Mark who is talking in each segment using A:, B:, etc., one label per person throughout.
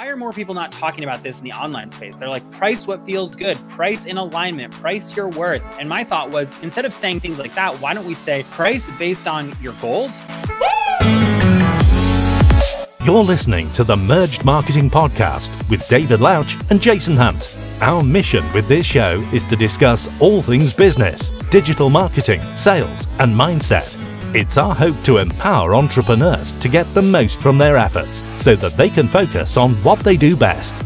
A: why are more people not talking about this in the online space? They're like, price what feels good, price in alignment, price your worth. And my thought was, instead of saying things like that, why don't we say price based on your goals?
B: You're listening to the Merged Marketing Podcast with David Louch and Jason Hunt. Our mission with this show is to discuss all things business, digital marketing, sales, and mindset it's our hope to empower entrepreneurs to get the most from their efforts so that they can focus on what they do best.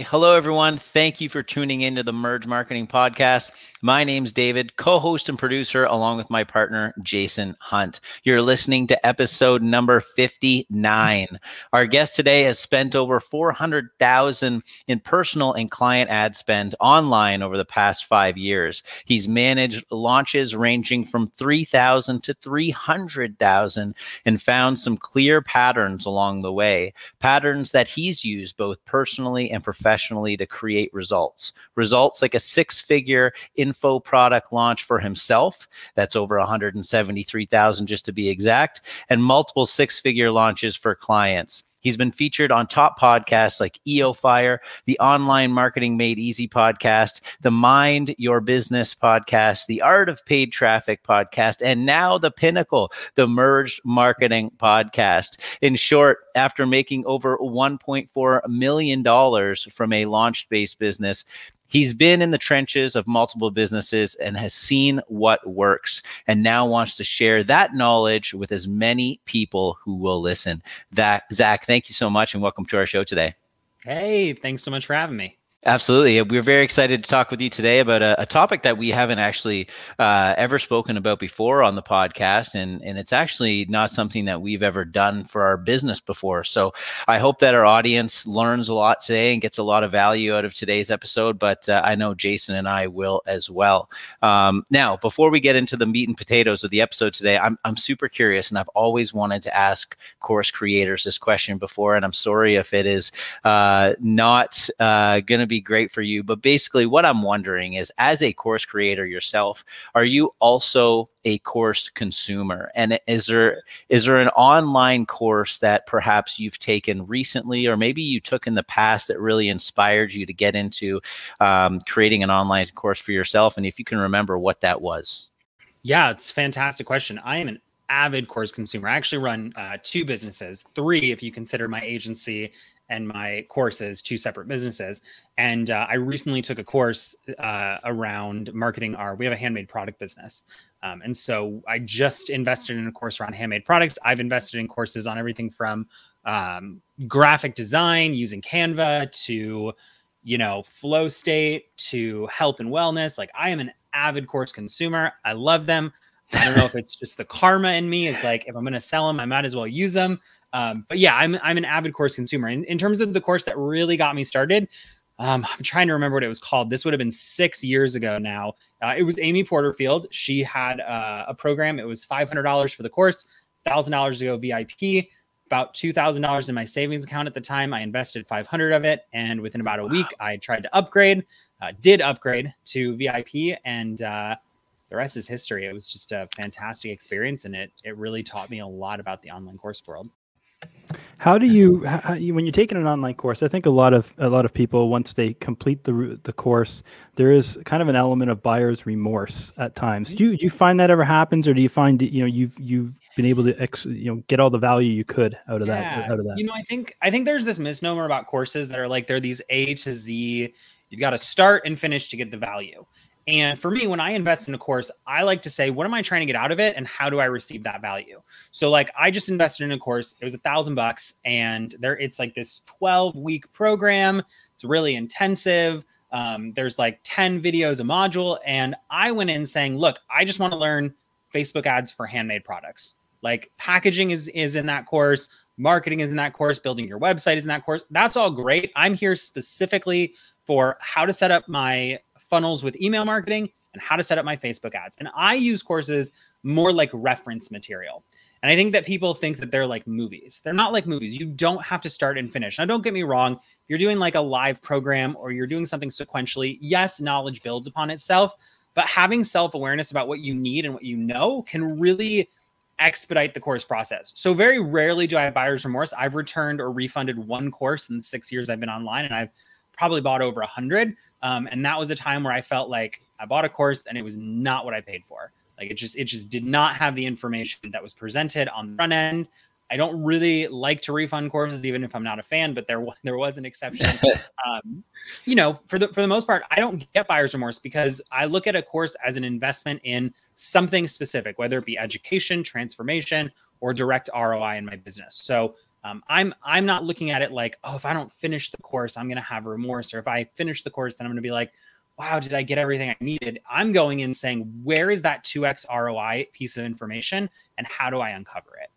C: Hello, everyone. Thank you for tuning into the Merge Marketing Podcast. My name's David, co host and producer, along with my partner, Jason Hunt. You're listening to episode number 59. Our guest today has spent over 400,000 in personal and client ad spend online over the past five years. He's managed launches ranging from 3,000 to 300,000 and found some clear patterns along the way, patterns that he's used both personally and professionally to create results. Results like a six figure info product launch for himself. That's over 173,000 just to be exact, and multiple six figure launches for clients. He's been featured on top podcasts like EO Fire, the Online Marketing Made Easy podcast, the Mind Your Business podcast, the Art of Paid Traffic podcast, and now the pinnacle, the Merged Marketing podcast. In short, after making over $1.4 million from a launch based business, He's been in the trenches of multiple businesses and has seen what works and now wants to share that knowledge with as many people who will listen. That Zach, thank you so much and welcome to our show today.
A: Hey, thanks so much for having me.
C: Absolutely. We're very excited to talk with you today about a, a topic that we haven't actually uh, ever spoken about before on the podcast. And, and it's actually not something that we've ever done for our business before. So I hope that our audience learns a lot today and gets a lot of value out of today's episode. But uh, I know Jason and I will as well. Um, now, before we get into the meat and potatoes of the episode today, I'm, I'm super curious and I've always wanted to ask course creators this question before. And I'm sorry if it is uh, not uh, going to be be great for you. But basically, what I'm wondering is as a course creator yourself, are you also a course consumer? And is there is there an online course that perhaps you've taken recently, or maybe you took in the past that really inspired you to get into um, creating an online course for yourself? And if you can remember what that was.
A: Yeah, it's a fantastic question. I am an avid course consumer. I actually run uh, two businesses, three if you consider my agency and my courses, two separate businesses. And uh, I recently took a course uh, around marketing our, we have a handmade product business. Um, and so I just invested in a course around handmade products. I've invested in courses on everything from um, graphic design using Canva to, you know, flow state to health and wellness. Like I am an avid course consumer. I love them. I don't know if it's just the karma in me is like, if I'm going to sell them, I might as well use them. Um, but yeah, I'm I'm an avid course consumer. In, in terms of the course that really got me started, um, I'm trying to remember what it was called. This would have been six years ago now. Uh, it was Amy Porterfield. She had uh, a program. It was $500 for the course, $1,000 to go VIP, about $2,000 in my savings account at the time. I invested 500 of it. And within about a week, I tried to upgrade, uh, did upgrade to VIP. And uh, the rest is history. It was just a fantastic experience. And it, it really taught me a lot about the online course world.
D: How do you, how, when you're taking an online course? I think a lot of a lot of people once they complete the the course, there is kind of an element of buyer's remorse at times. Mm-hmm. Do you, do you find that ever happens, or do you find you know you've you've been able to ex, you know get all the value you could out of yeah. that out of that?
A: You know, I think I think there's this misnomer about courses that are like they're these A to Z. You've got to start and finish to get the value. And for me, when I invest in a course, I like to say, what am I trying to get out of it and how do I receive that value? So like I just invested in a course, it was a thousand bucks, and there it's like this 12 week program. It's really intensive. Um, there's like 10 videos a module. And I went in saying, look, I just want to learn Facebook ads for handmade products. Like packaging is is in that course, marketing is in that course, building your website is in that course. That's all great. I'm here specifically for how to set up my funnels with email marketing and how to set up my Facebook ads. And I use courses more like reference material. And I think that people think that they're like movies. They're not like movies. You don't have to start and finish. Now, don't get me wrong. You're doing like a live program or you're doing something sequentially. Yes, knowledge builds upon itself, but having self awareness about what you need and what you know can really expedite the course process. So very rarely do I have buyer's remorse. I've returned or refunded one course in the six years I've been online, and I've probably bought over a hundred. Um, and that was a time where I felt like I bought a course and it was not what I paid for. Like it just it just did not have the information that was presented on the front end. I don't really like to refund courses, even if I'm not a fan, but there there was an exception. um, you know, for the for the most part, I don't get buyer's remorse because I look at a course as an investment in something specific, whether it be education, transformation, or direct ROI in my business. So um, I'm I'm not looking at it like, oh, if I don't finish the course, I'm gonna have remorse, or if I finish the course, then I'm gonna be like, wow, did I get everything I needed? I'm going in saying, where is that 2x ROI piece of information, and how do I uncover it?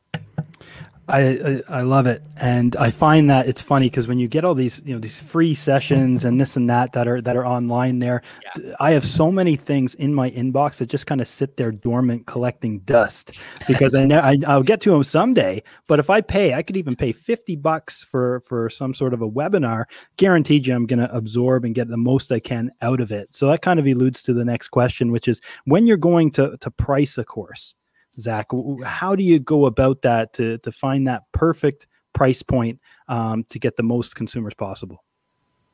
D: I, I, love it, and I find that it's funny because when you get all these you know these free sessions and this and that that are that are online there, yeah. I have so many things in my inbox that just kind of sit there dormant, collecting dust because I know I, I'll get to them someday. But if I pay, I could even pay fifty bucks for for some sort of a webinar. Guaranteed you, I'm going to absorb and get the most I can out of it. So that kind of eludes to the next question, which is when you're going to to price a course Zach. How do you go about that to to find that perfect price point um, to get the most consumers possible?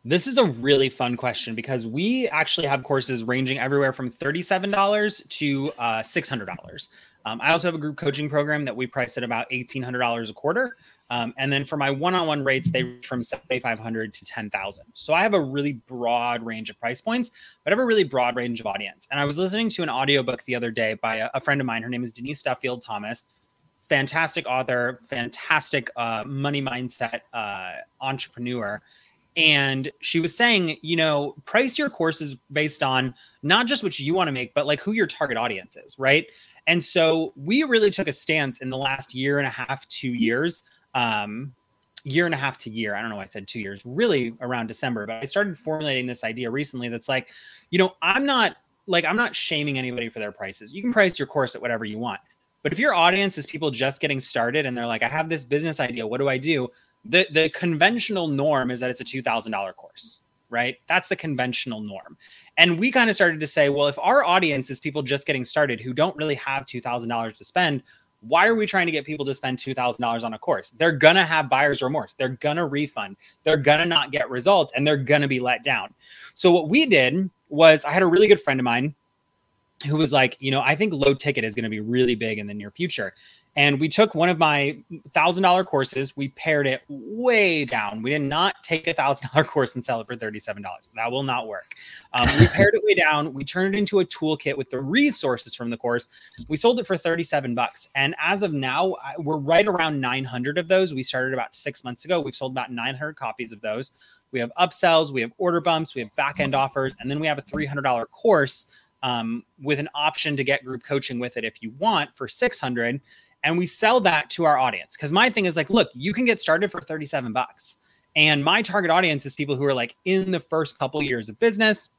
A: This is a really fun question because we actually have courses ranging everywhere from $37 to uh, $600. Um, I also have a group coaching program that we price at about $1,800 a quarter. Um, and then for my one-on-one rates, they range from 7,500 to 10,000. So I have a really broad range of price points, but I have a really broad range of audience. And I was listening to an audiobook the other day by a, a friend of mine. Her name is Denise Duffield Thomas. Fantastic author, fantastic uh, money mindset uh, entrepreneur. And she was saying, you know, price your courses based on not just what you want to make, but like who your target audience is, right? And so we really took a stance in the last year and a half, two years um, year and a half to year. I don't know why I said two years, really around December, but I started formulating this idea recently that's like, you know, I'm not like, I'm not shaming anybody for their prices. You can price your course at whatever you want. But if your audience is people just getting started and they're like, I have this business idea, what do I do? The, the conventional norm is that it's a $2,000 course, right? That's the conventional norm. And we kind of started to say, well, if our audience is people just getting started who don't really have $2,000 to spend, why are we trying to get people to spend $2,000 on a course? They're going to have buyer's remorse. They're going to refund. They're going to not get results and they're going to be let down. So, what we did was I had a really good friend of mine who was like, you know, I think low ticket is going to be really big in the near future. And we took one of my thousand dollar courses, we pared it way down. We did not take a thousand dollar course and sell it for $37. That will not work. Um, we pared it way down. We turned it into a toolkit with the resources from the course. We sold it for 37 bucks. And as of now, we're right around 900 of those. We started about six months ago. We've sold about 900 copies of those. We have upsells, we have order bumps, we have back end offers, and then we have a $300 course um, with an option to get group coaching with it if you want for 600 and we sell that to our audience. Because my thing is like look you can get started for 37 bucks. And my target audience is people who are like in the first couple years of business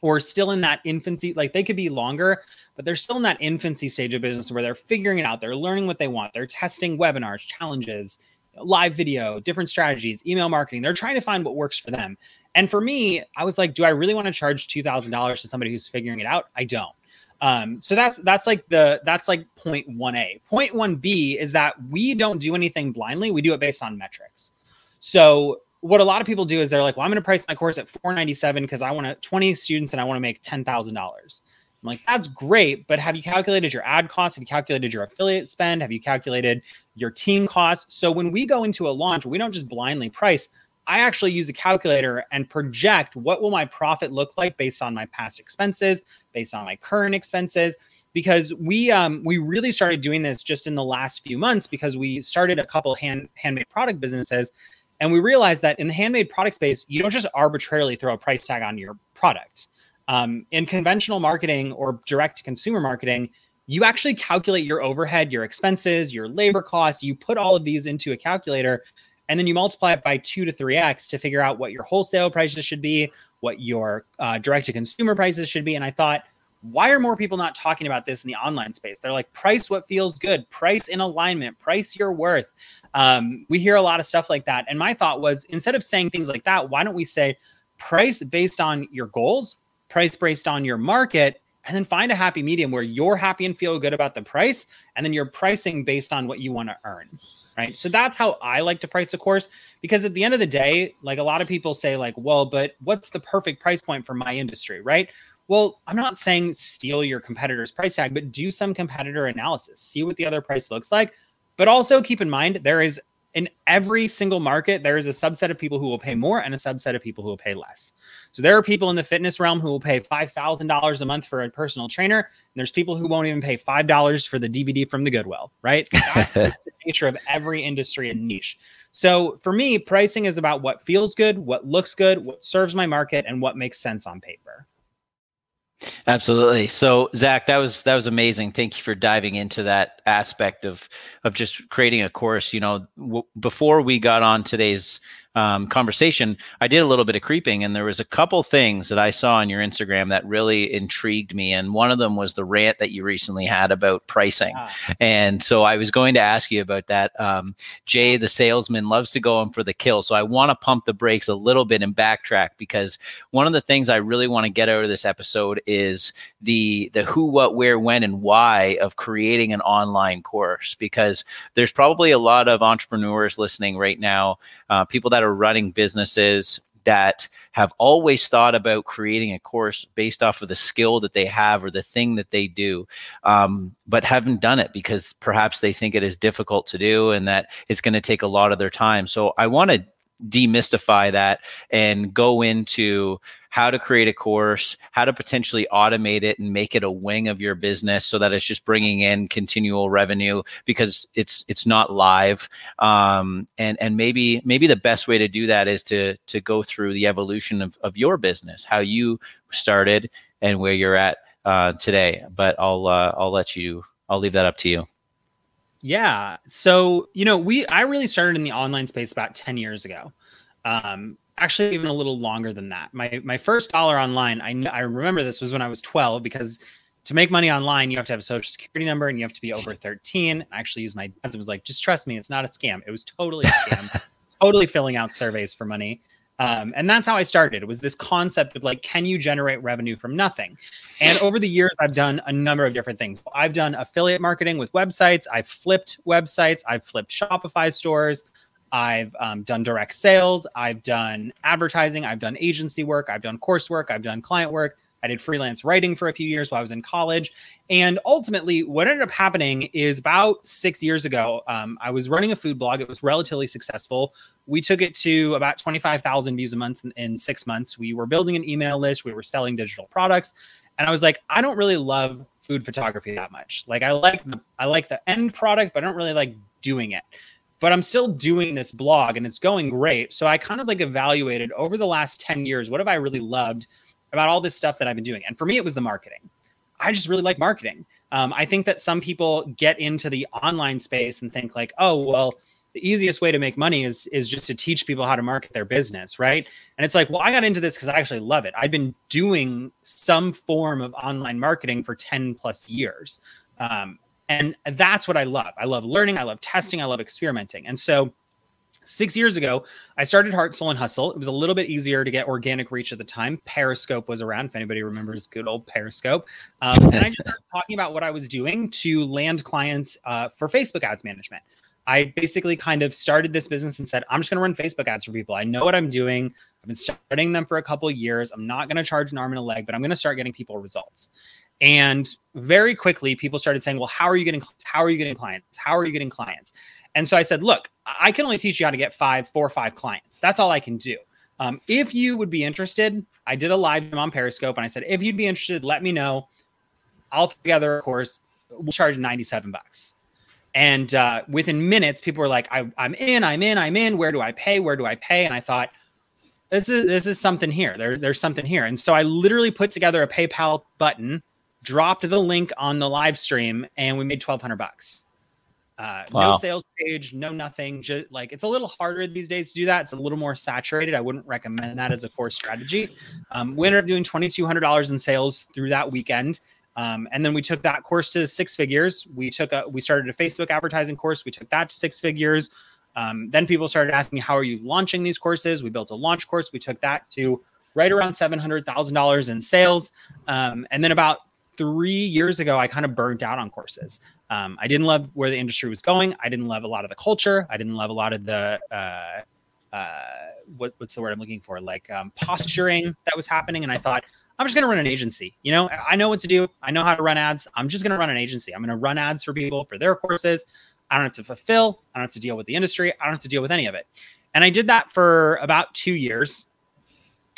A: or still in that infancy like they could be longer but they're still in that infancy stage of business where they're figuring it out. They're learning what they want. They're testing webinars challenges live video different strategies email marketing they're trying to find what works for them and for me i was like do i really want to charge $2000 to somebody who's figuring it out i don't um, so that's that's like the that's like point one A. Point one B is that we don't do anything blindly. We do it based on metrics. So what a lot of people do is they're like, well, I'm going to price my course at 497 because I want to 20 students and I want to make ten thousand dollars. I'm like, that's great, but have you calculated your ad costs? Have you calculated your affiliate spend? Have you calculated your team costs? So when we go into a launch, we don't just blindly price. I actually use a calculator and project what will my profit look like based on my past expenses, based on my current expenses because we um, we really started doing this just in the last few months because we started a couple hand handmade product businesses and we realized that in the handmade product space you don't just arbitrarily throw a price tag on your product um, in conventional marketing or direct to consumer marketing you actually calculate your overhead your expenses your labor costs you put all of these into a calculator and then you multiply it by two to three x to figure out what your wholesale prices should be, what your uh, direct to consumer prices should be. And I thought, why are more people not talking about this in the online space? They're like, price what feels good, price in alignment, price your worth. Um, we hear a lot of stuff like that. And my thought was instead of saying things like that, why don't we say price based on your goals, price based on your market, and then find a happy medium where you're happy and feel good about the price and then you're pricing based on what you want to earn right? So that's how i like to price a course because at the end of the day like a lot of people say like well but what's the perfect price point for my industry? Right? Well i'm not saying steal your competitor's price tag but do some competitor analysis see what the other price looks like but also keep in mind there is in every single market, there is a subset of people who will pay more and a subset of people who will pay less. So there are people in the fitness realm who will pay $5,000 a month for a personal trainer. And there's people who won't even pay $5 for the DVD from the Goodwill, right? That's the nature of every industry and niche. So for me, pricing is about what feels good, what looks good, what serves my market, and what makes sense on paper.
C: Absolutely. So Zach, that was that was amazing. Thank you for diving into that aspect of of just creating a course. You know, w- before we got on today's um, conversation, I did a little bit of creeping, and there was a couple things that I saw on your Instagram that really intrigued me. And one of them was the rant that you recently had about pricing. Yeah. And so I was going to ask you about that. Um, Jay, the salesman, loves to go in for the kill. So I want to pump the brakes a little bit and backtrack because one of the things I really want to get out of this episode is the the who, what, where, when, and why of creating an online course. Because there's probably a lot of entrepreneurs listening right now, uh, people that that are running businesses that have always thought about creating a course based off of the skill that they have or the thing that they do, um, but haven't done it because perhaps they think it is difficult to do and that it's going to take a lot of their time. So I want to demystify that and go into how to create a course, how to potentially automate it and make it a wing of your business so that it's just bringing in continual revenue because it's it's not live. Um, and and maybe maybe the best way to do that is to to go through the evolution of, of your business, how you started and where you're at uh, today. But I'll uh, I'll let you I'll leave that up to you.
A: Yeah. So, you know, we I really started in the online space about 10 years ago. Um, actually even a little longer than that. My my first dollar online, I I remember this was when I was 12 because to make money online, you have to have a social security number and you have to be over 13. I actually used my dad's. It was like, just trust me, it's not a scam. It was totally a scam. totally filling out surveys for money. Um, and that's how I started. It was this concept of like, can you generate revenue from nothing? And over the years, I've done a number of different things. I've done affiliate marketing with websites. I've flipped websites. I've flipped Shopify stores. I've um, done direct sales. I've done advertising. I've done agency work. I've done coursework. I've done client work. I did freelance writing for a few years while I was in college. And ultimately, what ended up happening is about six years ago, um, I was running a food blog. It was relatively successful. We took it to about 25,000 views a month in, in six months. We were building an email list, we were selling digital products. And I was like, I don't really love food photography that much. Like I like the I like the end product, but I don't really like doing it but I'm still doing this blog and it's going great. So I kind of like evaluated over the last 10 years, what have I really loved about all this stuff that I've been doing? And for me, it was the marketing. I just really like marketing. Um, I think that some people get into the online space and think like, oh, well, the easiest way to make money is is just to teach people how to market their business, right? And it's like, well, I got into this because I actually love it. I've been doing some form of online marketing for 10 plus years. Um, and that's what I love. I love learning, I love testing, I love experimenting. And so Six years ago, I started Heart, Soul, and Hustle. It was a little bit easier to get organic reach at the time. Periscope was around, if anybody remembers good old Periscope. Um, and I just started talking about what I was doing to land clients uh, for Facebook ads management. I basically kind of started this business and said, I'm just going to run Facebook ads for people. I know what I'm doing. I've been starting them for a couple of years. I'm not going to charge an arm and a leg, but I'm going to start getting people results. And very quickly, people started saying, Well, how are you getting clients? How are you getting clients? How are you getting clients? And so I said, Look, I can only teach you how to get five, four or five clients. That's all I can do. Um, if you would be interested, I did a live on Periscope and I said, If you'd be interested, let me know. I'll together of course. We'll charge 97 bucks. And uh, within minutes, people were like, I, I'm in, I'm in, I'm in. Where do I pay? Where do I pay? And I thought, this is this is something here. There, there's something here. And so I literally put together a PayPal button dropped the link on the live stream, and we made 1200 bucks. Uh, wow. No sales page, no nothing. Just like it's a little harder these days to do that. It's a little more saturated. I wouldn't recommend that as a core strategy. Um, we ended up doing twenty two hundred dollars in sales through that weekend, um, and then we took that course to six figures. We took a we started a Facebook advertising course. We took that to six figures. Um, then people started asking, "How are you launching these courses?" We built a launch course. We took that to right around seven hundred thousand dollars in sales, um, and then about three years ago, I kind of burnt out on courses. Um, I didn't love where the industry was going. I didn't love a lot of the culture. I didn't love a lot of the uh, uh, what, what's the word I'm looking for? Like um, posturing that was happening. And I thought, I'm just going to run an agency. You know, I know what to do. I know how to run ads. I'm just going to run an agency. I'm going to run ads for people for their courses. I don't have to fulfill. I don't have to deal with the industry. I don't have to deal with any of it. And I did that for about two years.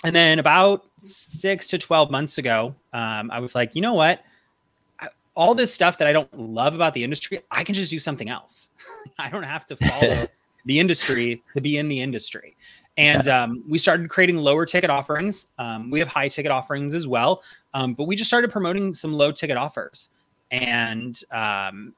A: And then about six to 12 months ago, um, I was like, you know what? all this stuff that I don't love about the industry, I can just do something else. I don't have to follow the industry to be in the industry. And um, we started creating lower ticket offerings. Um, we have high ticket offerings as well, um, but we just started promoting some low ticket offers, and um,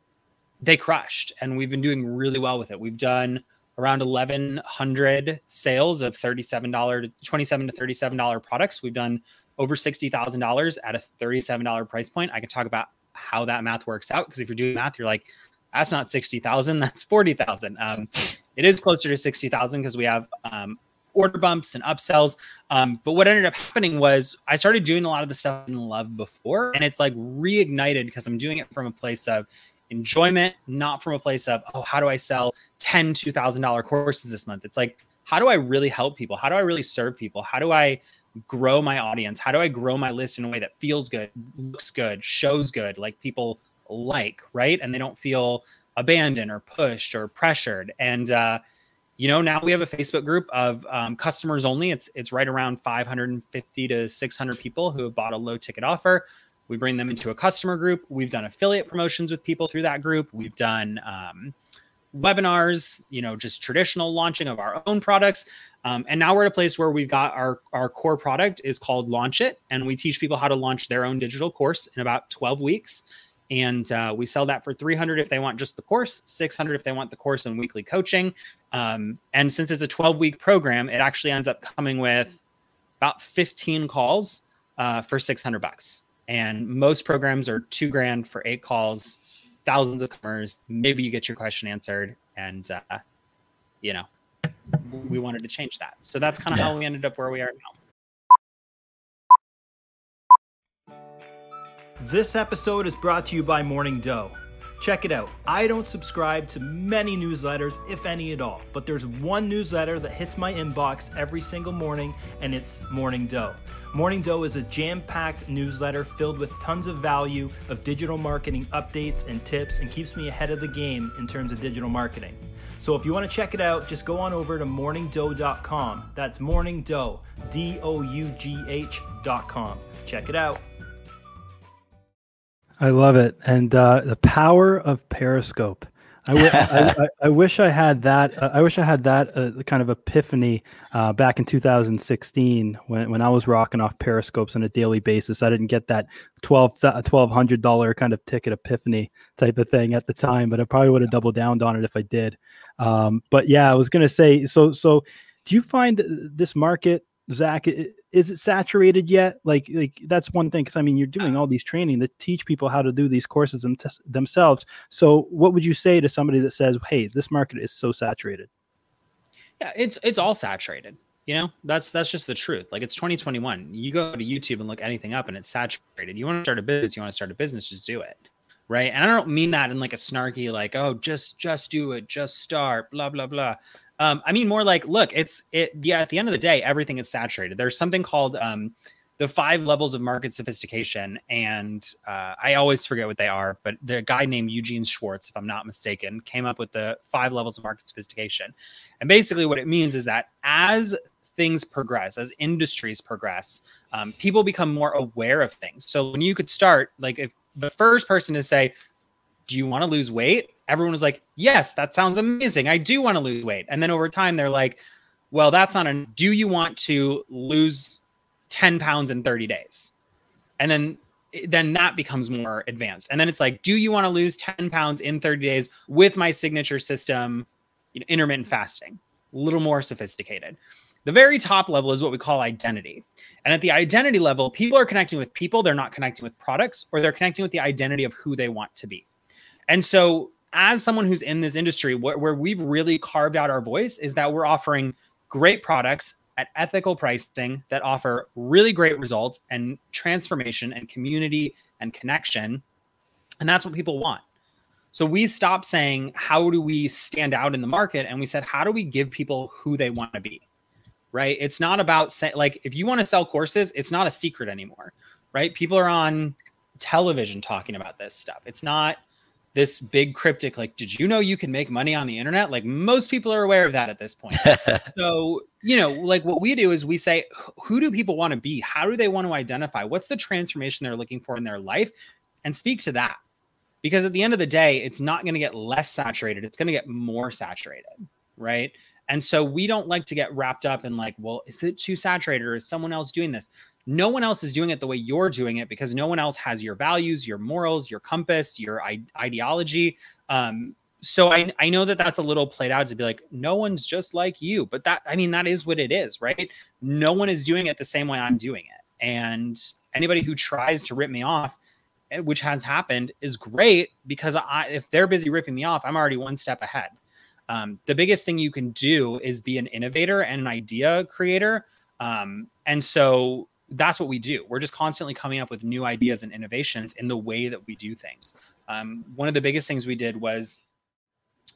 A: they crushed. And we've been doing really well with it. We've done around 1,100 sales of $37 to 27 to $37 products. We've done over $60,000 at a $37 price point. I can talk about how that math works out because if you're doing math, you're like, that's not 60,000, that's 40,000. Um, it is closer to 60,000 because we have um, order bumps and upsells. Um, but what ended up happening was I started doing a lot of the stuff I didn't love before, and it's like reignited because I'm doing it from a place of enjoyment, not from a place of, oh, how do I sell 10 $2,000 courses this month? It's like, how do I really help people? How do I really serve people? How do I grow my audience? How do I grow my list in a way that feels good, looks good, shows good, like people like, right? And they don't feel abandoned or pushed or pressured. And uh, you know, now we have a Facebook group of um, customers only. It's it's right around 550 to 600 people who have bought a low ticket offer. We bring them into a customer group. We've done affiliate promotions with people through that group. We've done um, webinars, you know, just traditional launching of our own products. Um, and now we're at a place where we've got our, our core product is called Launch It. And we teach people how to launch their own digital course in about 12 weeks. And uh, we sell that for 300 if they want just the course, 600 if they want the course and weekly coaching. Um, and since it's a 12 week program, it actually ends up coming with about 15 calls uh, for 600 bucks. And most programs are two grand for eight calls, thousands of customers. Maybe you get your question answered. And, uh, you know, we wanted to change that. So that's kind of yeah. how we ended up where we are now.
D: This episode is brought to you by Morning Dough. Check it out. I don't subscribe to many newsletters, if any at all, but there's one newsletter that hits my inbox every single morning, and it's Morning Dough. Morning Dough is a jam packed newsletter filled with tons of value of digital marketing updates and tips and keeps me ahead of the game in terms of digital marketing. So if you want to check it out, just go on over to morningdough.com. That's morning dough, D O U G H.com. Check it out. I love it. And uh, the power of Periscope. I, w- I, I, I, wish I had that. Uh, I wish I had that uh, kind of epiphany uh, back in 2016 when, when I was rocking off periscopes on a daily basis. I didn't get that 12 $1,200 kind of ticket epiphany type of thing at the time, but I probably would have doubled down on it if I did. Um, but yeah, I was going to say, so, so do you find this market, Zach, is it saturated yet? Like, like that's one thing. Cause I mean, you're uh. doing all these training to teach people how to do these courses them t- themselves. So what would you say to somebody that says, Hey, this market is so saturated?
A: Yeah, it's, it's all saturated. You know, that's that's just the truth. Like it's 2021. You go to YouTube and look anything up and it's saturated. You want to start a business, you want to start a business, just do it right and i don't mean that in like a snarky like oh just just do it just start blah blah blah um i mean more like look it's it yeah at the end of the day everything is saturated there's something called um the five levels of market sophistication and uh, i always forget what they are but the guy named eugene schwartz if i'm not mistaken came up with the five levels of market sophistication and basically what it means is that as things progress, as industries progress, um, people become more aware of things. So when you could start, like if the first person to say, Do you want to lose weight? Everyone was like, Yes, that sounds amazing. I do want to lose weight. And then over time, they're like, Well, that's not a do you want to lose 10 pounds in 30 days? And then then that becomes more advanced. And then it's like, do you want to lose 10 pounds in 30 days with my signature system, you know, intermittent fasting? A little more sophisticated. The very top level is what we call identity. And at the identity level, people are connecting with people, they're not connecting with products, or they're connecting with the identity of who they want to be. And so, as someone who's in this industry, wh- where we've really carved out our voice is that we're offering great products at ethical pricing that offer really great results and transformation and community and connection. And that's what people want. So we stopped saying, how do we stand out in the market? And we said, how do we give people who they want to be? Right. It's not about say, like, if you want to sell courses, it's not a secret anymore. Right. People are on television talking about this stuff. It's not this big cryptic, like, did you know you can make money on the internet? Like, most people are aware of that at this point. so, you know, like what we do is we say, who do people want to be? How do they want to identify? What's the transformation they're looking for in their life? And speak to that because at the end of the day, it's not going to get less saturated, it's going to get more saturated, right? And so we don't like to get wrapped up in like, well, is it too saturated or is someone else doing this? No one else is doing it the way you're doing it because no one else has your values, your morals, your compass, your ideology. Um, so I, I know that that's a little played out to be like, no one's just like you, but that, I mean, that is what it is, right? No one is doing it the same way I'm doing it. And anybody who tries to rip me off, Eh, which has happened, is great because I, if they're busy ripping me off, I'm already one step ahead. Um, the biggest thing you can do is be an innovator and an idea creator. Um, and so that's what we do. We're just constantly coming up with new ideas and innovations in the way that we do things. Um, one of the biggest things we did was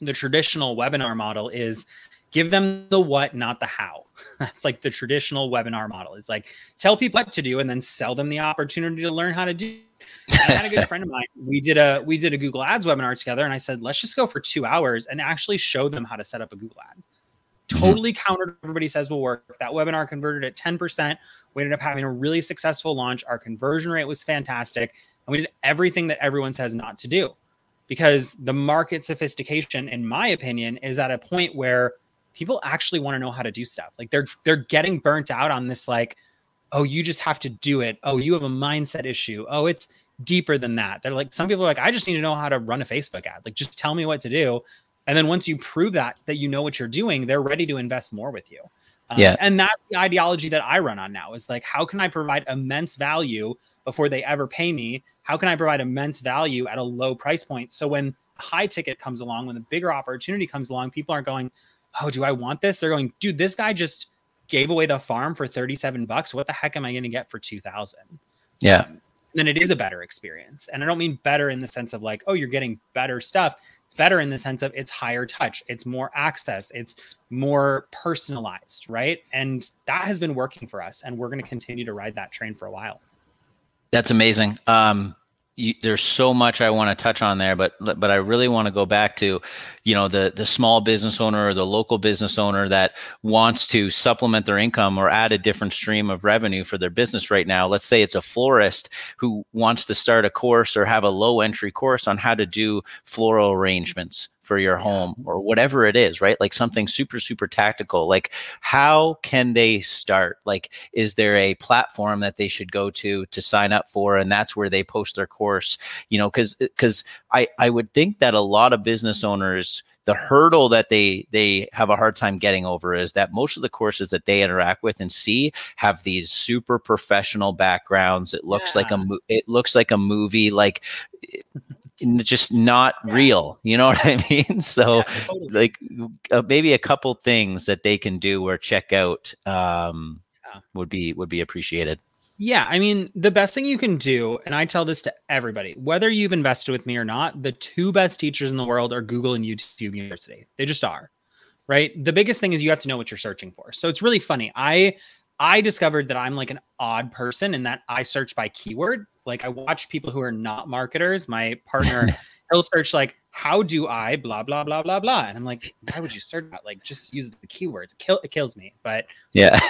A: the traditional webinar model is give them the what, not the how. That's like the traditional webinar model is like tell people what to do and then sell them the opportunity to learn how to do I had a good friend of mine. We did a we did a Google Ads webinar together, and I said, let's just go for two hours and actually show them how to set up a Google ad. Mm-hmm. Totally mm-hmm. countered everybody says will work. That webinar converted at 10%. We ended up having a really successful launch. Our conversion rate was fantastic. And we did everything that everyone says not to do. Because the market sophistication, in my opinion, is at a point where people actually want to know how to do stuff. Like they're they're getting burnt out on this like oh, you just have to do it. Oh, you have a mindset issue. Oh, it's deeper than that. They're like, some people are like, I just need to know how to run a Facebook ad. Like, just tell me what to do. And then once you prove that, that you know what you're doing, they're ready to invest more with you. Um, yeah. And that's the ideology that I run on now is like, how can I provide immense value before they ever pay me? How can I provide immense value at a low price point? So when high ticket comes along, when the bigger opportunity comes along, people aren't going, oh, do I want this? They're going, dude, this guy just gave away the farm for 37 bucks. What the heck am I going to get for 2000?
C: Yeah.
A: then it is a better experience. And I don't mean better in the sense of like, oh, you're getting better stuff. It's better in the sense of it's higher touch, it's more access, it's more personalized, right? And that has been working for us. And we're going to continue to ride that train for a while.
C: That's amazing. Um, you, there's so much I want to touch on there, but but I really want to go back to, you know, the the small business owner or the local business owner that wants to supplement their income or add a different stream of revenue for their business right now. Let's say it's a florist who wants to start a course or have a low entry course on how to do floral arrangements for your home or whatever it is, right? Like something super, super tactical. Like, how can they start? Like, is there a platform that they should go to to sign up for? And that's where they post their course, you know, because, because I, I would think that a lot of business owners, the hurdle that they they have a hard time getting over is that most of the courses that they interact with and see have these super professional backgrounds it looks yeah. like a it looks like a movie like just not yeah. real. You know what I mean? So, yeah, totally. like, uh, maybe a couple things that they can do or check out um, yeah. would be would be appreciated.
A: Yeah, I mean, the best thing you can do, and I tell this to everybody, whether you've invested with me or not, the two best teachers in the world are Google and YouTube University. They just are, right? The biggest thing is you have to know what you're searching for. So it's really funny. I I discovered that I'm like an odd person in that I search by keyword. Like I watch people who are not marketers. My partner, he'll search like, how do I blah blah blah blah blah, and I'm like, why would you search that? Like, just use the keywords. It, kill, it kills me. But
C: yeah,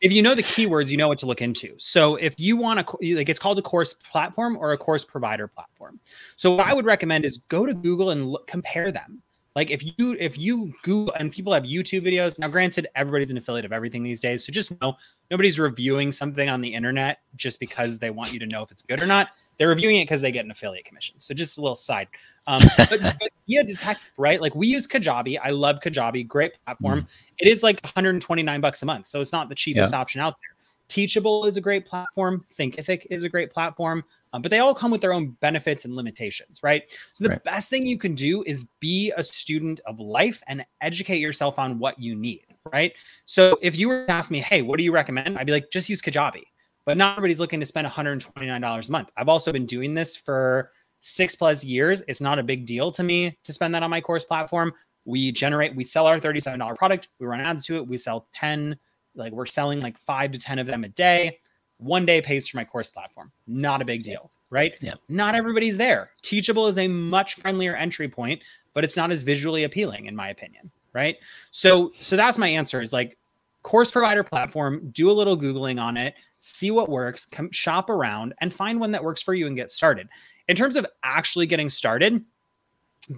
A: if you know the keywords, you know what to look into. So if you want to, like, it's called a course platform or a course provider platform. So what I would recommend is go to Google and look, compare them. Like if you if you Google and people have YouTube videos now, granted everybody's an affiliate of everything these days, so just know nobody's reviewing something on the internet just because they want you to know if it's good or not. They're reviewing it because they get an affiliate commission. So just a little side. Um, but, but yeah, detect right. Like we use Kajabi. I love Kajabi. Great platform. Mm. It is like 129 bucks a month, so it's not the cheapest yeah. option out there. Teachable is a great platform. Thinkific is a great platform, um, but they all come with their own benefits and limitations, right? So the right. best thing you can do is be a student of life and educate yourself on what you need, right? So if you were to ask me, hey, what do you recommend? I'd be like, just use Kajabi. But not everybody's looking to spend $129 a month. I've also been doing this for six plus years. It's not a big deal to me to spend that on my course platform. We generate, we sell our $37 product, we run ads to it, we sell 10, like we're selling like five to 10 of them a day. One day pays for my course platform. Not a big deal, right?
C: Yeah.
A: Not everybody's there. Teachable is a much friendlier entry point, but it's not as visually appealing, in my opinion, right? So, so that's my answer is like course provider platform, do a little Googling on it, see what works, come shop around and find one that works for you and get started. In terms of actually getting started,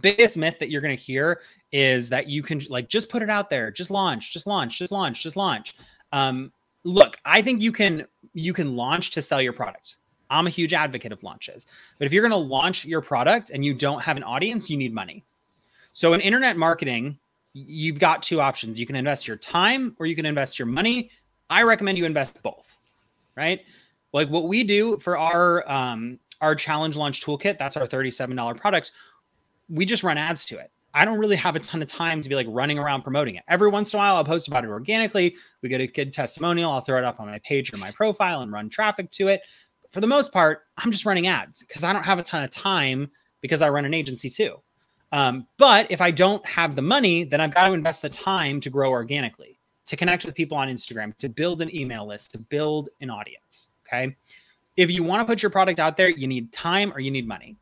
A: biggest myth that you're going to hear is that you can like just put it out there, just launch, just launch, just launch, just launch. Um, look, I think you can you can launch to sell your product. I'm a huge advocate of launches. But if you're going to launch your product and you don't have an audience, you need money. So in internet marketing, you've got two options. You can invest your time or you can invest your money. I recommend you invest both. Right? Like what we do for our um our challenge launch toolkit, that's our $37 product. We just run ads to it. I don't really have a ton of time to be like running around promoting it. Every once in a while, I'll post about it organically. We get a good testimonial. I'll throw it up on my page or my profile and run traffic to it. But for the most part, I'm just running ads because I don't have a ton of time because I run an agency too. Um, but if I don't have the money, then I've got to invest the time to grow organically, to connect with people on Instagram, to build an email list, to build an audience. Okay. If you want to put your product out there, you need time or you need money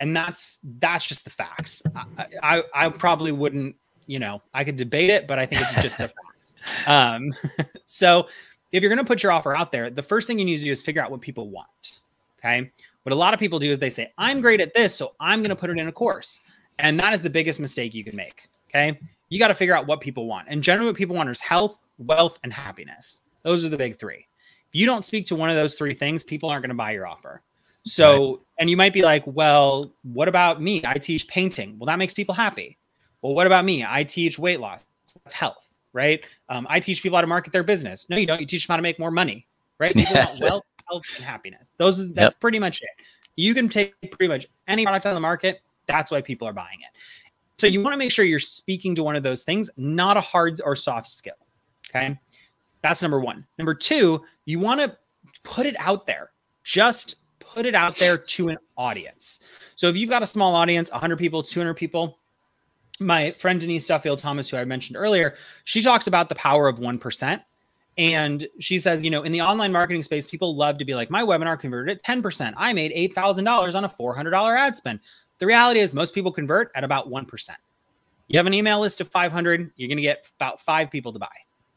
A: and that's that's just the facts. I, I, I probably wouldn't, you know, I could debate it, but I think it's just the facts. Um, so if you're going to put your offer out there, the first thing you need to do is figure out what people want. Okay. What a lot of people do is they say, I'm great at this, so I'm going to put it in a course. And that is the biggest mistake you can make. Okay. You got to figure out what people want. And generally, what people want is health, wealth, and happiness. Those are the big three. If you don't speak to one of those three things, people aren't going to buy your offer. So, right. and you might be like, well, what about me? I teach painting. Well, that makes people happy. Well, what about me? I teach weight loss. That's health, right? Um, I teach people how to market their business. No, you don't. You teach them how to make more money, right? People yeah. want wealth, health, and happiness. Those that's yep. pretty much it. You can take pretty much any product on the market. That's why people are buying it. So you want to make sure you're speaking to one of those things, not a hard or soft skill. Okay. That's number one. Number two, you want to put it out there. Just put it out there to an audience. So if you've got a small audience, 100 people, 200 people, my friend Denise Duffield Thomas, who I mentioned earlier, she talks about the power of 1%. And she says, you know, in the online marketing space, people love to be like, my webinar converted at 10%. I made $8,000 on a $400 ad spend. The reality is, most people convert at about 1%. You have an email list of 500, you're going to get about five people to buy.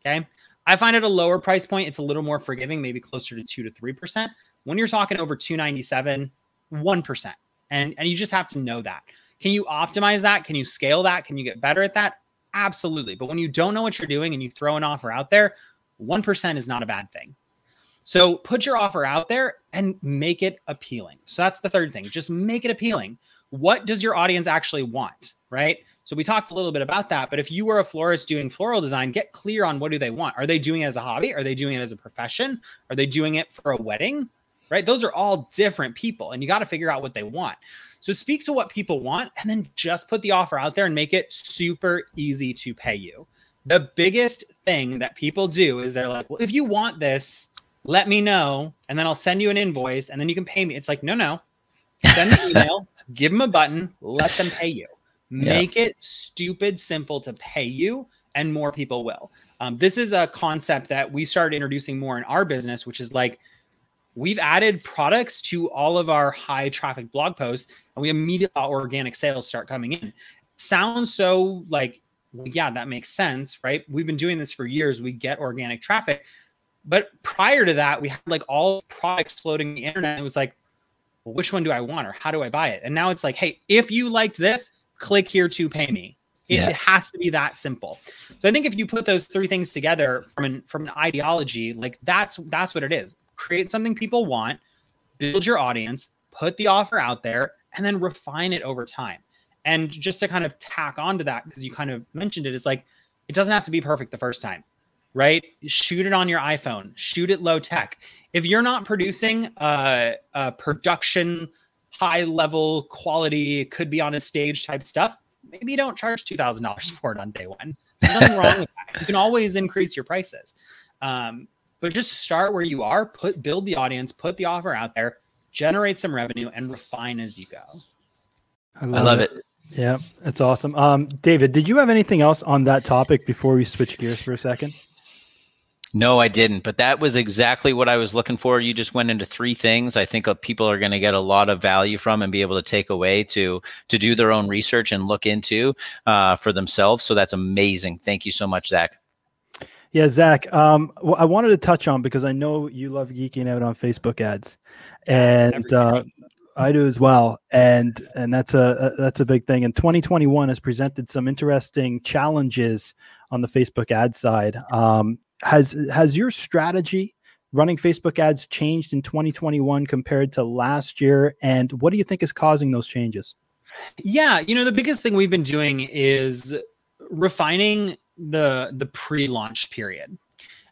A: Okay. I find at a lower price point, it's a little more forgiving, maybe closer to two to 3%. When you're talking over 297, 1%. And, and you just have to know that. Can you optimize that? Can you scale that? Can you get better at that? Absolutely. But when you don't know what you're doing and you throw an offer out there, 1% is not a bad thing. So put your offer out there and make it appealing. So that's the third thing. Just make it appealing. What does your audience actually want? Right. So we talked a little bit about that, but if you were a florist doing floral design, get clear on what do they want? Are they doing it as a hobby? Are they doing it as a profession? Are they doing it for a wedding? right? Those are all different people, and you got to figure out what they want. So speak to what people want and then just put the offer out there and make it super easy to pay you. The biggest thing that people do is they're like, well, if you want this, let me know, and then I'll send you an invoice, and then you can pay me. It's like, no, no. Send an email, give them a button, let them pay you. Make it stupid simple to pay you, and more people will. Um, this is a concept that we started introducing more in our business, which is like we've added products to all of our high traffic blog posts and we immediately saw organic sales start coming in. Sounds so like, yeah, that makes sense, right? We've been doing this for years. We get organic traffic. But prior to that, we had like all products floating the internet. It was like, well, which one do I want or how do I buy it? And now it's like, hey, if you liked this, click here to pay me. It, yeah. it, has to be that simple. So I think if you put those three things together from an from an ideology, like that's that's what it is create something people want, build your audience, put the offer out there, and then refine it over time. And just to kind of tack onto that, because you kind of mentioned it, it's like it doesn't have to be perfect the first time, right? Shoot it on your iPhone, shoot it low tech. If you're not producing a, a production, high level quality, could be on a stage type stuff, maybe you don't charge $2,000 for it on day one. There's nothing wrong with that. You can always increase your prices. Um, but just start where you are, put build the audience, put the offer out there, generate some revenue, and refine as you go.
C: I love, I love it. it.
D: Yeah, that's awesome. Um, David, did you have anything else on that topic before we switch gears for a second?
C: No, I didn't. But that was exactly what I was looking for. You just went into three things. I think uh, people are going to get a lot of value from and be able to take away to to do their own research and look into uh, for themselves. So that's amazing. Thank you so much, Zach.
D: Yeah, Zach. Um, well, I wanted to touch on because I know you love geeking out on Facebook ads, and uh, I do as well, and and that's a, a, that's a big thing. And 2021 has presented some interesting challenges on the Facebook ad side. Um, has has your strategy running Facebook ads changed in 2021 compared to last year? And what do you think is causing those changes?
A: Yeah, you know, the biggest thing we've been doing is refining the the pre-launch period.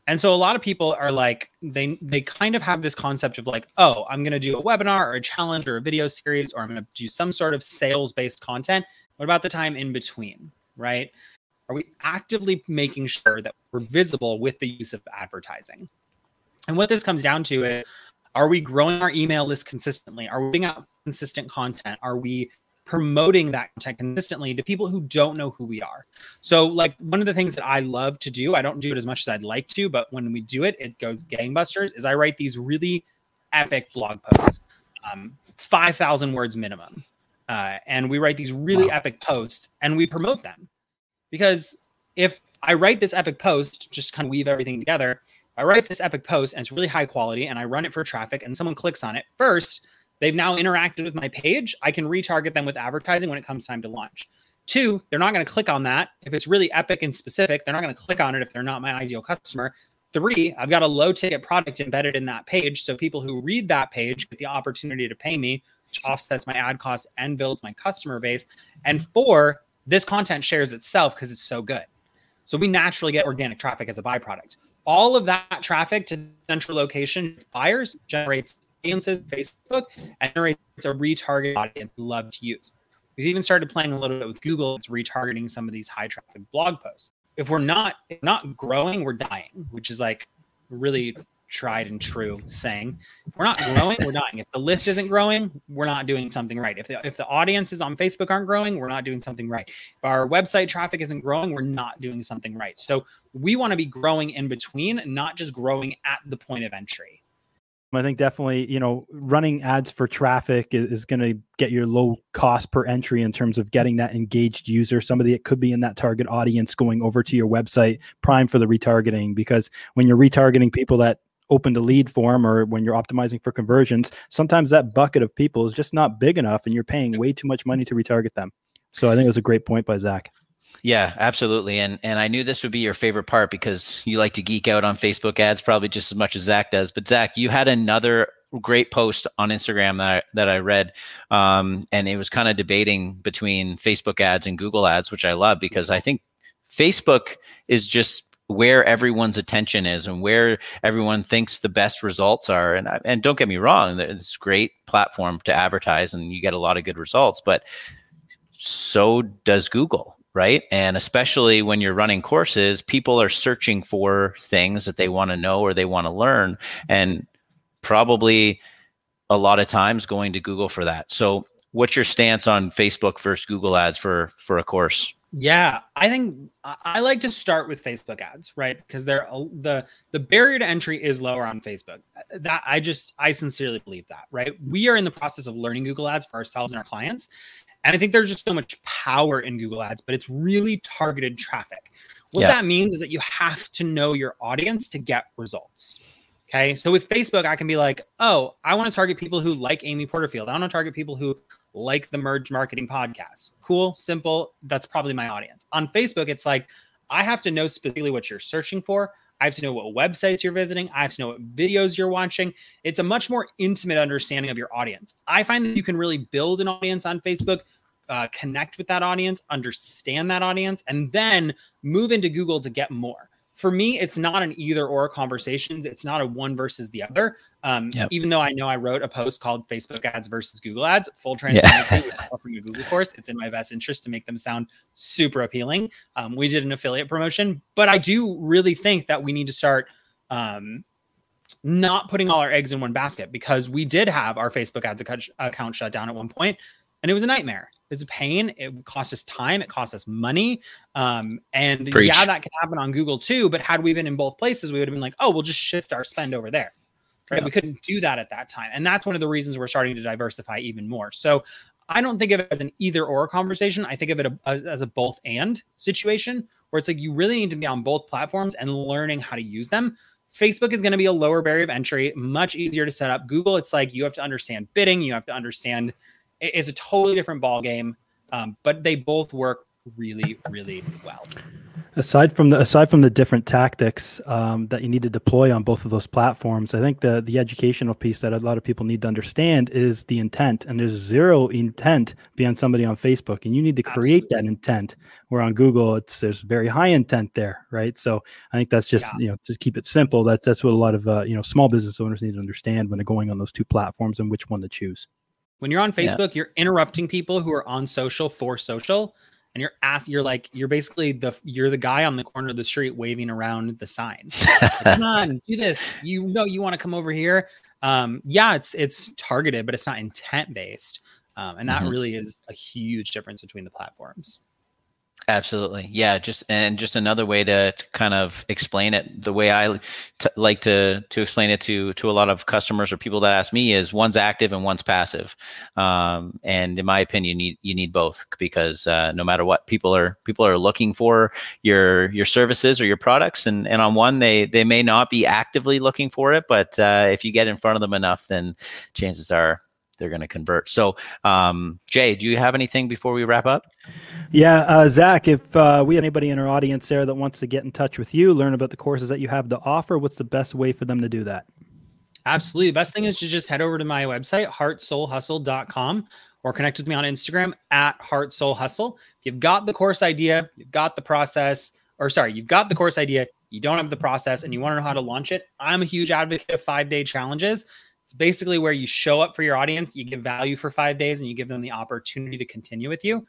A: And so a lot of people are like they they kind of have this concept of like, oh, I'm going to do a webinar or a challenge or a video series or I'm going to do some sort of sales-based content. What about the time in between, right? Are we actively making sure that we're visible with the use of advertising? And what this comes down to is are we growing our email list consistently? Are we putting out consistent content? Are we promoting that content consistently to people who don't know who we are. So, like one of the things that I love to do, I don't do it as much as I'd like to, but when we do it, it goes gangbusters. Is I write these really epic blog posts, um, five thousand words minimum, uh, and we write these really wow. epic posts and we promote them because if I write this epic post, just kind of weave everything together. I write this epic post and it's really high quality, and I run it for traffic, and someone clicks on it first They've now interacted with my page. I can retarget them with advertising when it comes time to launch. Two, they're not going to click on that. If it's really epic and specific, they're not going to click on it if they're not my ideal customer. Three, I've got a low ticket product embedded in that page. So people who read that page get the opportunity to pay me, which offsets my ad costs and builds my customer base. And four, this content shares itself because it's so good. So we naturally get organic traffic as a byproduct. All of that traffic to central location buyers generates audiences, Facebook, and generates a retargeted audience we love to use. We've even started playing a little bit with Google. It's retargeting some of these high traffic blog posts. If we're not if not growing, we're dying, which is like really tried and true saying. If we're not growing, we're dying. If the list isn't growing, we're not doing something right. If the if the audiences on Facebook aren't growing, we're not doing something right. If our website traffic isn't growing, we're not doing something right. So we want to be growing in between, not just growing at the point of entry.
D: I think definitely, you know, running ads for traffic is, is going to get your low cost per entry in terms of getting that engaged user. Somebody that could be in that target audience going over to your website, prime for the retargeting. Because when you're retargeting people that open to lead form or when you're optimizing for conversions, sometimes that bucket of people is just not big enough and you're paying way too much money to retarget them. So I think it was a great point by Zach.
C: Yeah, absolutely. And and I knew this would be your favorite part because you like to geek out on Facebook ads probably just as much as Zach does. But Zach, you had another great post on Instagram that I, that I read, um, and it was kind of debating between Facebook ads and Google ads, which I love because I think Facebook is just where everyone's attention is and where everyone thinks the best results are. And and don't get me wrong, it's a great platform to advertise, and you get a lot of good results, but so does Google right? And especially when you're running courses, people are searching for things that they want to know or they want to learn. And probably a lot of times going to Google for that. So what's your stance on Facebook versus Google ads for for a course?
A: Yeah, I think I like to start with Facebook ads, right? Because they're the the barrier to entry is lower on Facebook. Uh, uh, that I just I sincerely believe that, right? We are in the process of learning Google ads for ourselves and our clients, and I think there's just so much power in Google Ads, but it's really targeted traffic. What yeah. that means is that you have to know your audience to get results. Okay. So with Facebook, I can be like, oh, I want to target people who like Amy Porterfield. I want to target people who like the Merged Marketing podcast. Cool, simple. That's probably my audience. On Facebook, it's like, I have to know specifically what you're searching for. I have to know what websites you're visiting. I have to know what videos you're watching. It's a much more intimate understanding of your audience. I find that you can really build an audience on Facebook, uh, connect with that audience, understand that audience, and then move into Google to get more. For me, it's not an either or conversations. It's not a one versus the other. Um,
C: Yep.
A: Even though I know I wrote a post called Facebook ads versus Google ads, full transparency, with offering a Google course, it's in my best interest to make them sound super appealing. Um, we did an affiliate promotion, but I do really think that we need to start um, not putting all our eggs in one basket because we did have our Facebook ads account shut down at one point and it was a nightmare. It was a pain. It cost us time. It cost us money. Um, and
C: Preach.
A: yeah, that can happen on Google too. But had we been in both places, we would have been like, oh, we'll just shift our spend over there. Right?
C: Yeah.
A: We couldn't do that at that time. And that's one of the reasons we're starting to diversify even more. So I don't think of it as an either or conversation. I think of it as, a both and situation where it's like you really need to be on both platforms and learning how to use them. Facebook is going to be a lower barrier of entry, much easier to set up. Google, it's like you have to understand bidding, you have to understand it's a totally different ball game, um, but they both work really, really well.
D: Aside from the aside from the different tactics um, that you need to deploy on both of those platforms, I think the the educational piece that a lot of people need to understand is the intent. And there's zero intent beyond somebody on Facebook, and you need to create that intent. Where on Google, it's there's very high intent there, right? So I think that's just
A: Yeah.
D: you know to keep it simple. That's that's what a lot of uh, you know small business owners need to understand when they're going on those two platforms and which one to choose.
A: When you're on
C: Yeah.
A: Facebook, you're interrupting people who are on social for social, and you're ask you're like you're basically the you're the guy on the corner of the street waving around the sign. Like, come on, do this. You know you want to come over here. Um, yeah, it's it's targeted, but it's not intent based. Um, and that
C: Mhm.
A: really is a huge difference between the platforms.
C: Absolutely. Yeah. Just and just another way to, to kind of explain it. The way I t- like to to explain it to to a lot of customers or people that ask me is one's active and one's passive. Um, and in my opinion, you need you need both because uh, no matter what, people are people are looking for your your services or your products, and and on one they they may not be actively looking for it, but uh, if you get in front of them enough, then chances are they're going to convert. So, um, Jay, do you have anything before we wrap up?
D: Yeah, uh, Zach, if uh, we have anybody in our audience there that wants to get in touch with you, learn about the courses that you have to offer, what's the best way for them to do that?
A: Absolutely. The best thing is to just head over to my website, heartsoulhustle.com, or connect with me on Instagram at heartsoulhustle. If you've got the course idea, you've got the process, or sorry, you've got the course idea, you don't have the process, and you want to know how to launch it, I'm a huge advocate of five day challenges. It's basically where you show up for your audience, you give value for five days, and you give them the opportunity to continue with you.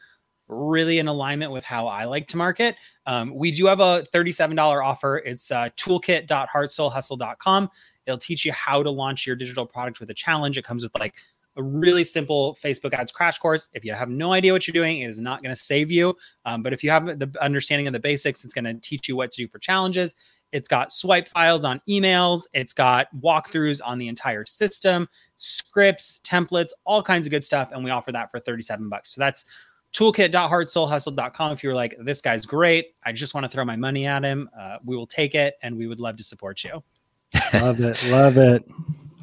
A: Really in alignment with how I like to market. Um, we do have a $37 offer. It's uh, toolkit.heartsoulhustle.com. It'll teach you how to launch your digital product with a challenge. It comes with like a really simple Facebook ads crash course. If you have no idea what you're doing, it is not going to save you. Um, but if you have the understanding of the basics, it's going to teach you what to do for challenges. It's got swipe files on emails. It's got walkthroughs on the entire system, scripts, templates, all kinds of good stuff. And we offer that for 37 bucks. So that's toolkit.heartsoulhustle.com. If you're like, this guy's great, I just want to throw my money at him, uh, we will take it and we would love to support you.
D: Love it. Love it.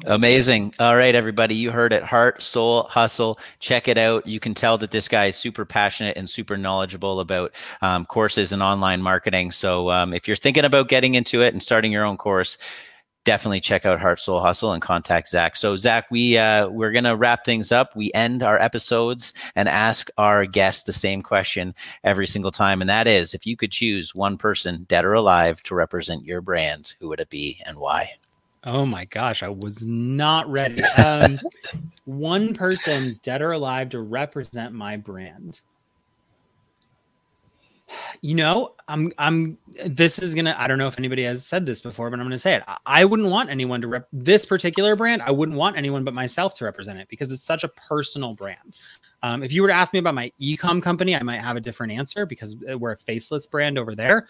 C: Amazing. All right, everybody. You heard it. Heart, soul, hustle. Check it out. You can tell that this guy is super passionate and super knowledgeable about um, courses and online marketing. So um, if you're thinking about getting into it and starting your own course, definitely check out Heart, Soul, Hustle and contact Zach. So Zach, we uh, we're gonna wrap things up. We end our episodes and ask our guests the same question every single time, and that is, if you could choose one person, dead or alive, to represent your brand, who would it be and why?
A: Oh my gosh, I was not ready. Um, one person, dead or alive, to represent my brand. You know, I'm I'm this is gonna I don't know if anybody has said this before, but I'm gonna say it. I, I wouldn't want anyone to rep this particular brand, I wouldn't want anyone but myself to represent it because it's such a personal brand. Um, if you were to ask me about my ecom company, I might have a different answer because we're a faceless brand over there.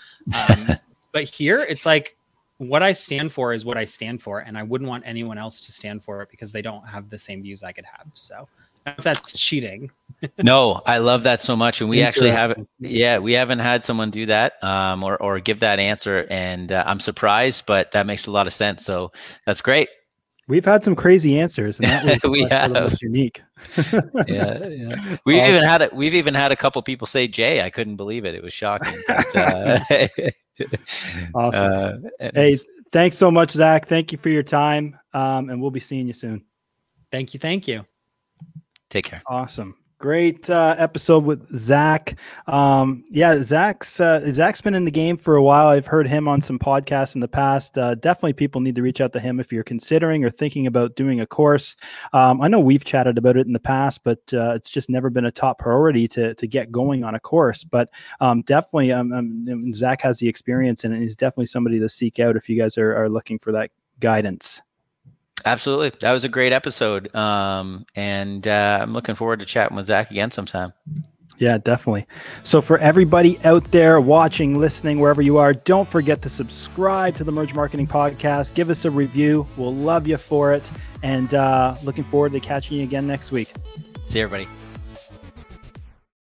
A: Um, but here it's like what I stand for is what I stand for, and I wouldn't want anyone else to stand for it because they don't have the same views I could have. So I don't know if that's cheating.
C: no, I love that so much, and we actually have
D: Interesting.
C: yeah, we haven't had someone do that um, or or give that answer, and uh, I'm surprised, but that makes a lot of sense. So that's great.
D: We've had some crazy answers, and that was
C: We
D: one of the most unique.
C: Yeah, yeah. We've
D: Awesome.
C: even had it. We've even had a couple people say Jay. I couldn't believe it. It was shocking. But, uh,
D: Awesome.
C: uh,
D: hey, thanks so much, Zach. Thank you for your time, um, and we'll be seeing you soon.
A: Thank you, thank you.
C: take care.
D: Awesome. Great uh, episode with Zach. Um, yeah, Zach's uh, Zach's been in the game for a while. I've heard him on some podcasts in the past. Uh, definitely, people need to reach out to him if you're considering or thinking about doing a course. Um, I know we've chatted about it in the past, but uh, it's just never been a top priority to to get going on a course. But um, definitely, um, um, Zach has the experience, and he's definitely somebody to seek out if you guys are, are looking for that guidance.
C: Absolutely. That was a great episode. Um, and uh, I'm looking forward to chatting with Zach again sometime.
D: Yeah, definitely. So, for everybody out there watching, listening, wherever you are, don't forget to subscribe to the Merged Marketing Podcast. Give us a review. We'll love you for it. And uh, looking forward to catching you again next week.
C: See everybody.